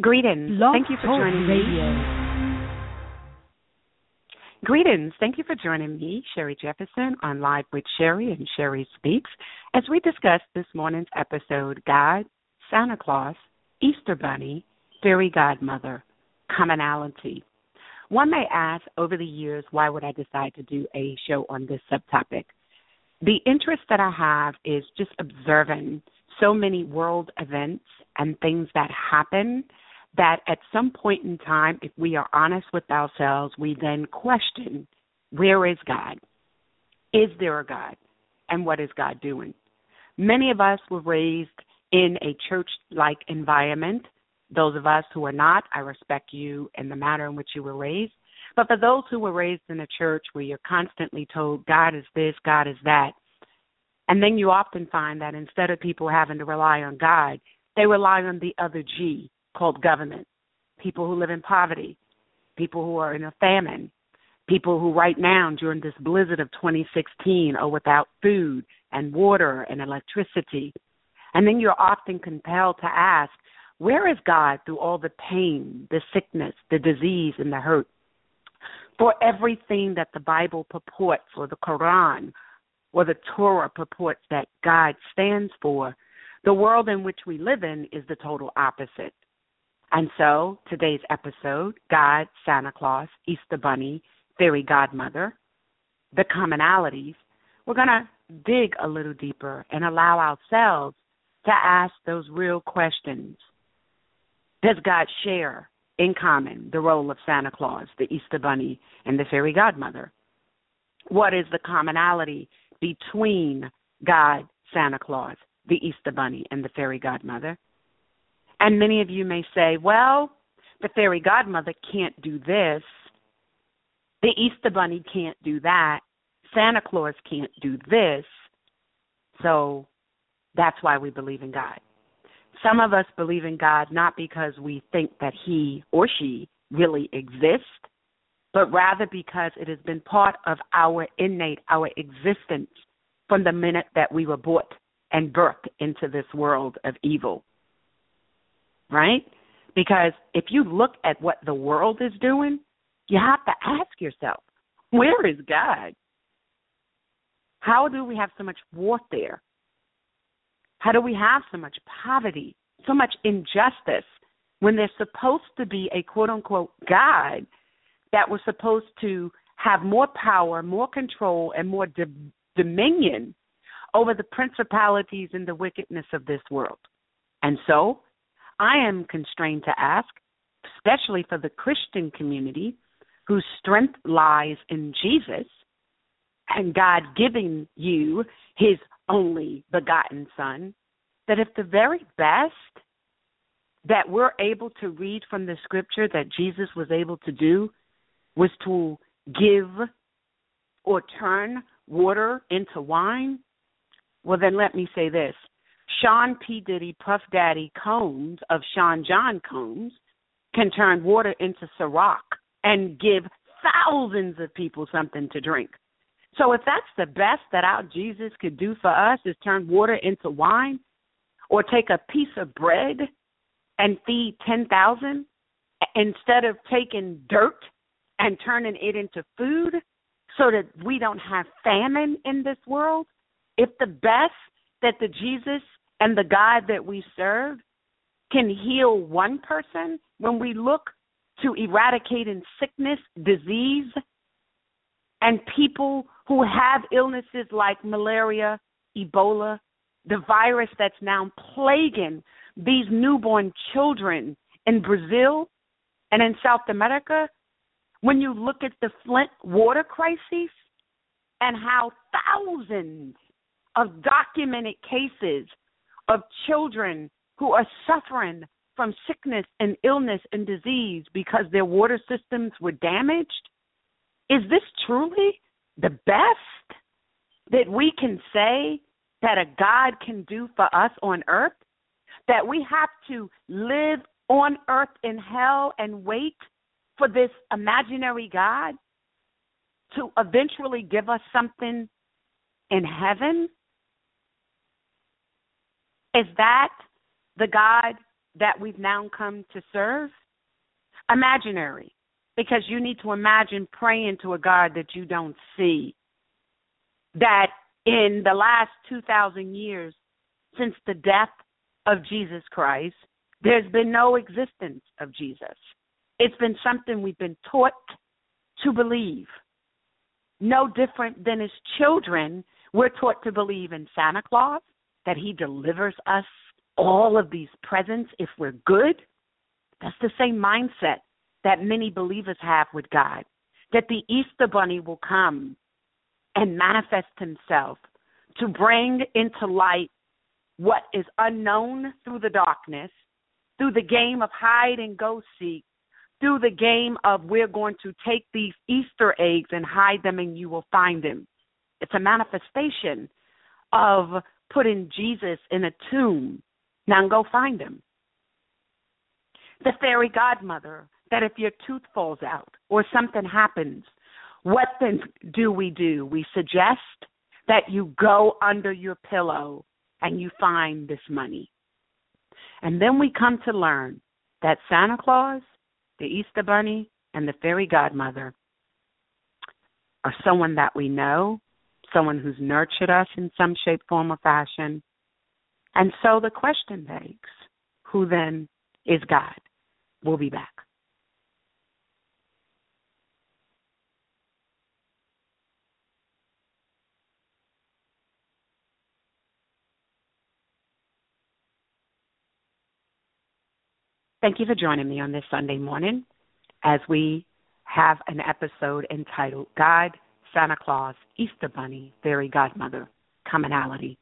Greetings. Love Thank you for joining Radio. me. Greetings. Thank you for joining me, Sherry Jefferson, on Live with Sherry and Sherry Speaks, as we discuss this morning's episode God, Santa Claus, Easter Bunny, Fairy Godmother, Commonality. One may ask over the years, why would I decide to do a show on this subtopic? The interest that I have is just observing so many world events and things that happen that at some point in time, if we are honest with ourselves, we then question where is God? Is there a God? And what is God doing? Many of us were raised in a church like environment. Those of us who are not, I respect you and the manner in which you were raised. But for those who were raised in a church where you're constantly told God is this, God is that, and then you often find that instead of people having to rely on God, they rely on the other G called government. People who live in poverty, people who are in a famine, people who right now during this blizzard of 2016 are without food and water and electricity. And then you're often compelled to ask, where is God through all the pain, the sickness, the disease, and the hurt? For everything that the Bible purports, or the Quran, or the Torah purports that God stands for, the world in which we live in is the total opposite. And so, today's episode God, Santa Claus, Easter Bunny, Fairy Godmother, the commonalities, we're going to dig a little deeper and allow ourselves to ask those real questions. Does God share in common the role of Santa Claus, the Easter Bunny, and the Fairy Godmother? What is the commonality between God, Santa Claus, the Easter Bunny, and the Fairy Godmother? And many of you may say, well, the Fairy Godmother can't do this, the Easter Bunny can't do that, Santa Claus can't do this, so that's why we believe in God. Some of us believe in God not because we think that he or she really exists, but rather because it has been part of our innate, our existence from the minute that we were brought and birthed into this world of evil. Right? Because if you look at what the world is doing, you have to ask yourself, where is God? How do we have so much warfare? How do we have so much poverty, so much injustice when there's supposed to be a quote unquote God that was supposed to have more power, more control, and more d- dominion over the principalities and the wickedness of this world? And so I am constrained to ask, especially for the Christian community whose strength lies in Jesus and God giving you his only begotten Son, that if the very best that we're able to read from the scripture that Jesus was able to do was to give or turn water into wine, well, then let me say this. Sean P. Diddy, Puff Daddy Combs of Sean John Combs can turn water into Ciroc and give thousands of people something to drink. So if that's the best that our Jesus could do for us is turn water into wine or take a piece of bread and feed 10,000 instead of taking dirt and turning it into food so that we don't have famine in this world, if the best that the Jesus and the God that we serve can heal one person. When we look to eradicating sickness, disease, and people who have illnesses like malaria, Ebola, the virus that's now plaguing these newborn children in Brazil and in South America, when you look at the Flint water crisis and how thousands of documented cases of children who are suffering from sickness and illness and disease because their water systems were damaged? Is this truly the best that we can say that a God can do for us on earth? That we have to live on earth in hell and wait for this imaginary God to eventually give us something in heaven? Is that the God that we've now come to serve? Imaginary, because you need to imagine praying to a God that you don't see. That in the last 2,000 years since the death of Jesus Christ, there's been no existence of Jesus. It's been something we've been taught to believe. No different than as children, we're taught to believe in Santa Claus, that he delivers us all of these presents if we're good. That's the same mindset that many believers have with God. That the Easter Bunny will come and manifest himself to bring into light what is unknown through the darkness, through the game of hide and go seek, through the game of we're going to take these Easter eggs and hide them and you will find them. It's a manifestation of putting Jesus in a tomb. Now go find him. The fairy godmother, that if your tooth falls out or something happens, what then do we do? We suggest that you go under your pillow and you find this money. And then we come to learn that Santa Claus, the Easter Bunny, and the fairy godmother are someone that we know, someone who's nurtured us in some shape, form, or fashion. And so the question begs who then is God? We'll be back. Thank you for joining me on this Sunday morning as we have an episode entitled God, Santa Claus, Easter Bunny, Fairy Godmother Commonality.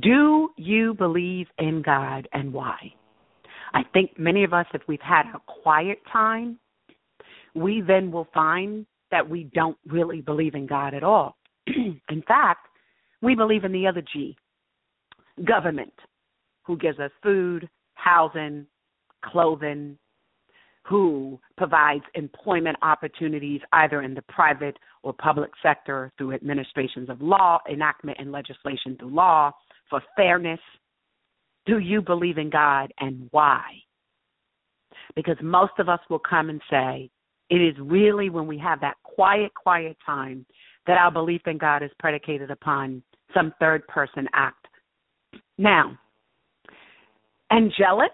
Do you believe in God and why? I think many of us, if we've had a quiet time, we then will find that we don't really believe in God at all. in fact, we believe in the other G government, who gives us food, housing, clothing, who provides employment opportunities either in the private or public sector through administrations of law, enactment and legislation through law for fairness. Do you believe in God and why? Because most of us will come and say, it is really when we have that quiet, quiet time that our belief in God is predicated upon some third person act. Now, angelic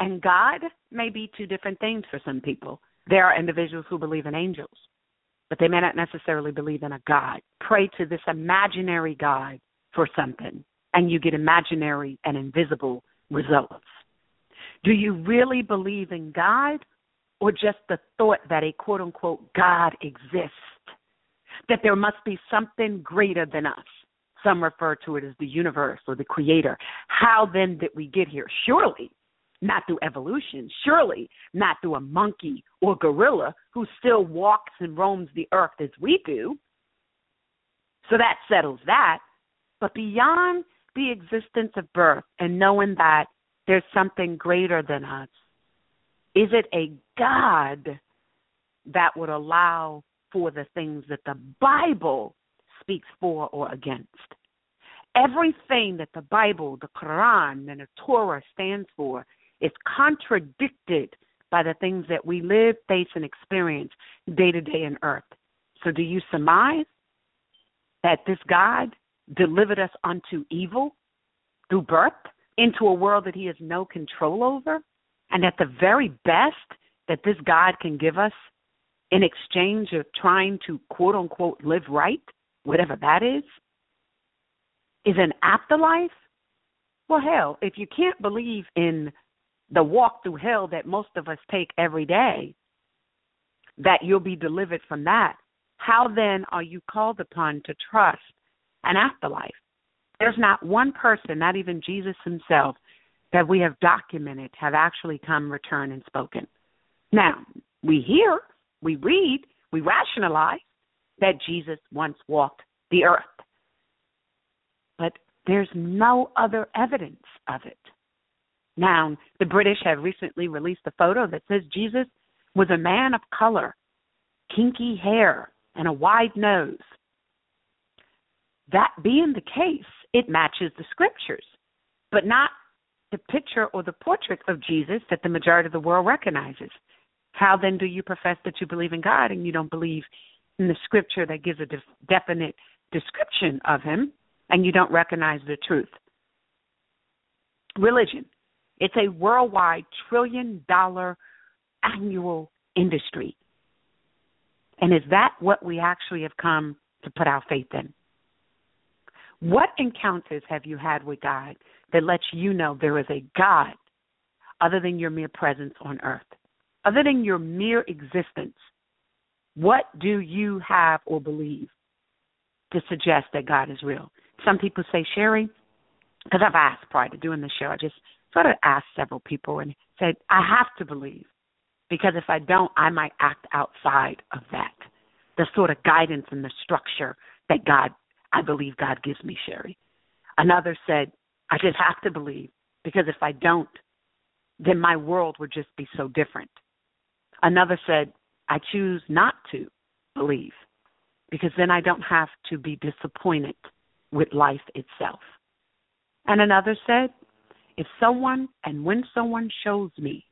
and God may be two different things for some people. There are individuals who believe in angels, but they may not necessarily believe in a God. Pray to this imaginary God for something, and you get imaginary and invisible results. Do you really believe in God, or just the thought that a quote unquote God exists? That there must be something greater than us. Some refer to it as the universe or the creator. How then did we get here? Surely not through evolution, surely not through a monkey or gorilla who still walks and roams the earth as we do. So that settles that. But beyond the existence of birth and knowing that there's something greater than us, is it a God that would allow for the things that the Bible speaks for or against? Everything that the Bible, the Quran, and the Torah stands for is contradicted by the things that we live, face, and experience day to day in earth. So, do you surmise that this God delivered us unto evil through birth into a world that he has no control over? And that the very best that this God can give us in exchange of trying to quote unquote live right, whatever that is, is an afterlife? Well, hell, if you can't believe in the walk through hell that most of us take every day, that you'll be delivered from that. How then are you called upon to trust an afterlife? There's not one person, not even Jesus himself, that we have documented have actually come, returned, and spoken. Now, we hear, we read, we rationalize that Jesus once walked the earth. But there's no other evidence of it. Now, the British have recently released a photo that says Jesus was a man of color, kinky hair, and a wide nose. That being the case, it matches the scriptures, but not the picture or the portrait of Jesus that the majority of the world recognizes. How then do you profess that you believe in God and you don't believe in the scripture that gives a def- definite description of him and you don't recognize the truth? Religion. It's a worldwide trillion dollar annual industry. And is that what we actually have come to put our faith in? What encounters have you had with God that lets you know there is a God other than your mere presence on earth, other than your mere existence? What do you have or believe to suggest that God is real? Some people say, Sherry, because I've asked prior to doing the show, I just sort of asked several people and said, I have to believe because if I don't, I might act outside of that. The sort of guidance and the structure that God, I believe God gives me, Sherry. Another said, I just have to believe because if I don't, then my world would just be so different. Another said, I choose not to believe because then I don't have to be disappointed with life itself. And another said, if someone and when someone shows me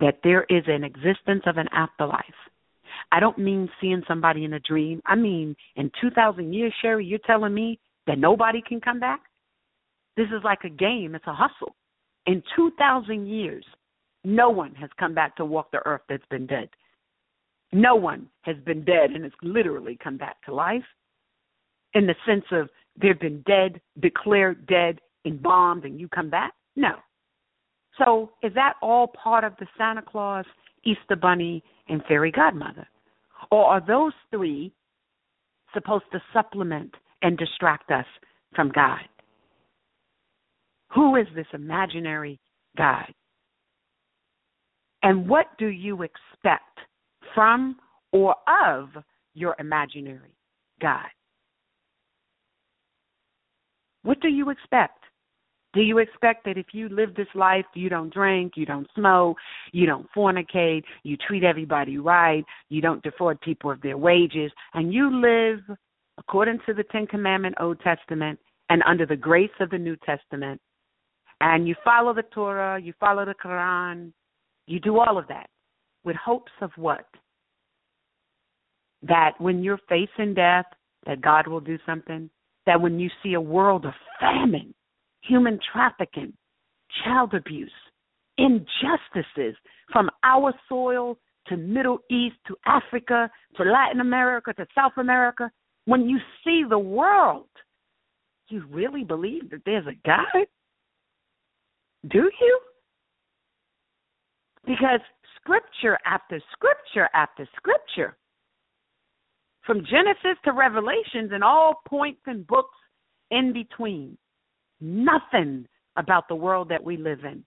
that there is an existence of an afterlife. I don't mean seeing somebody in a dream. I mean, in 2,000 years, Sherry, you're telling me that nobody can come back? This is like a game, it's a hustle. In 2,000 years, no one has come back to walk the earth that's been dead. No one has been dead and has literally come back to life in the sense of they've been dead, declared dead, embalmed, and you come back. No. So is that all part of the Santa Claus, Easter Bunny, and Fairy Godmother? Or are those three supposed to supplement and distract us from God? Who is this imaginary God? And what do you expect from or of your imaginary God? What do you expect? Do you expect that if you live this life, you don't drink, you don't smoke, you don't fornicate, you treat everybody right, you don't defraud people of their wages, and you live according to the Ten Commandment Old Testament and under the grace of the New Testament, and you follow the Torah, you follow the Quran, you do all of that with hopes of what? That when you're facing death, that God will do something. That when you see a world of famine, human trafficking, child abuse, injustices from our soil to Middle East to Africa to Latin America to South America, when you see the world, you really believe that there's a God? Do you? Because scripture after scripture after scripture, from Genesis to Revelations and all points and books in between, Nothing about the world that we live in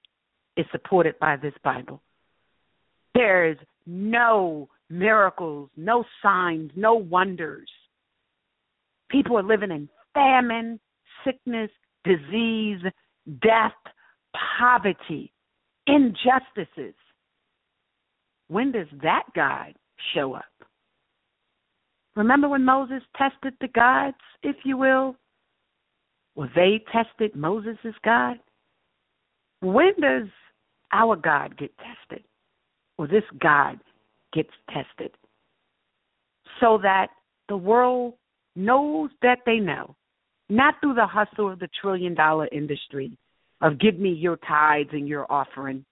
is supported by this Bible. There is no miracles, no signs, no wonders. People are living in famine, sickness, disease, death, poverty, injustices. When does that God show up? Remember when Moses tested the gods, if you will? Well, they tested Moses' God. When does our God get tested? Or this God gets tested? So that the world knows that they know, not through the hustle of the trillion dollar industry of give me your tithes and your offering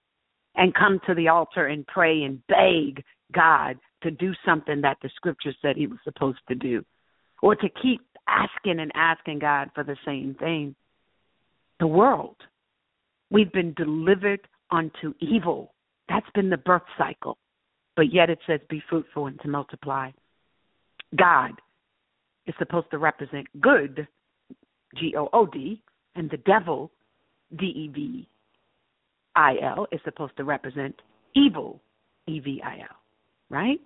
and come to the altar and pray and beg God to do something that the scripture said he was supposed to do or to keep asking and asking God for the same thing. The world. We've been delivered unto evil. That's been the birth cycle. But yet it says, be fruitful and to multiply. God is supposed to represent good, G O O D, and the devil D E V I L is supposed to represent evil, E V I L, right?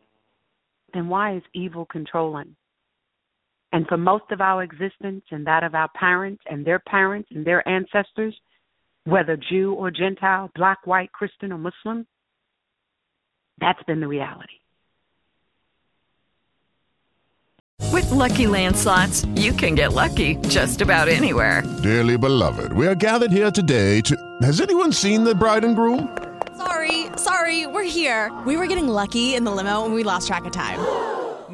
Then why is evil controlling? And for most of our existence and that of our parents and their parents and their ancestors, whether Jew or Gentile, black, white, Christian, or Muslim, that's been the reality. With Lucky Land slots, you can get lucky just about anywhere. Dearly beloved, we are gathered here today to. Has anyone seen the bride and groom? Sorry, sorry, we're here. We were getting lucky in the limo and we lost track of time.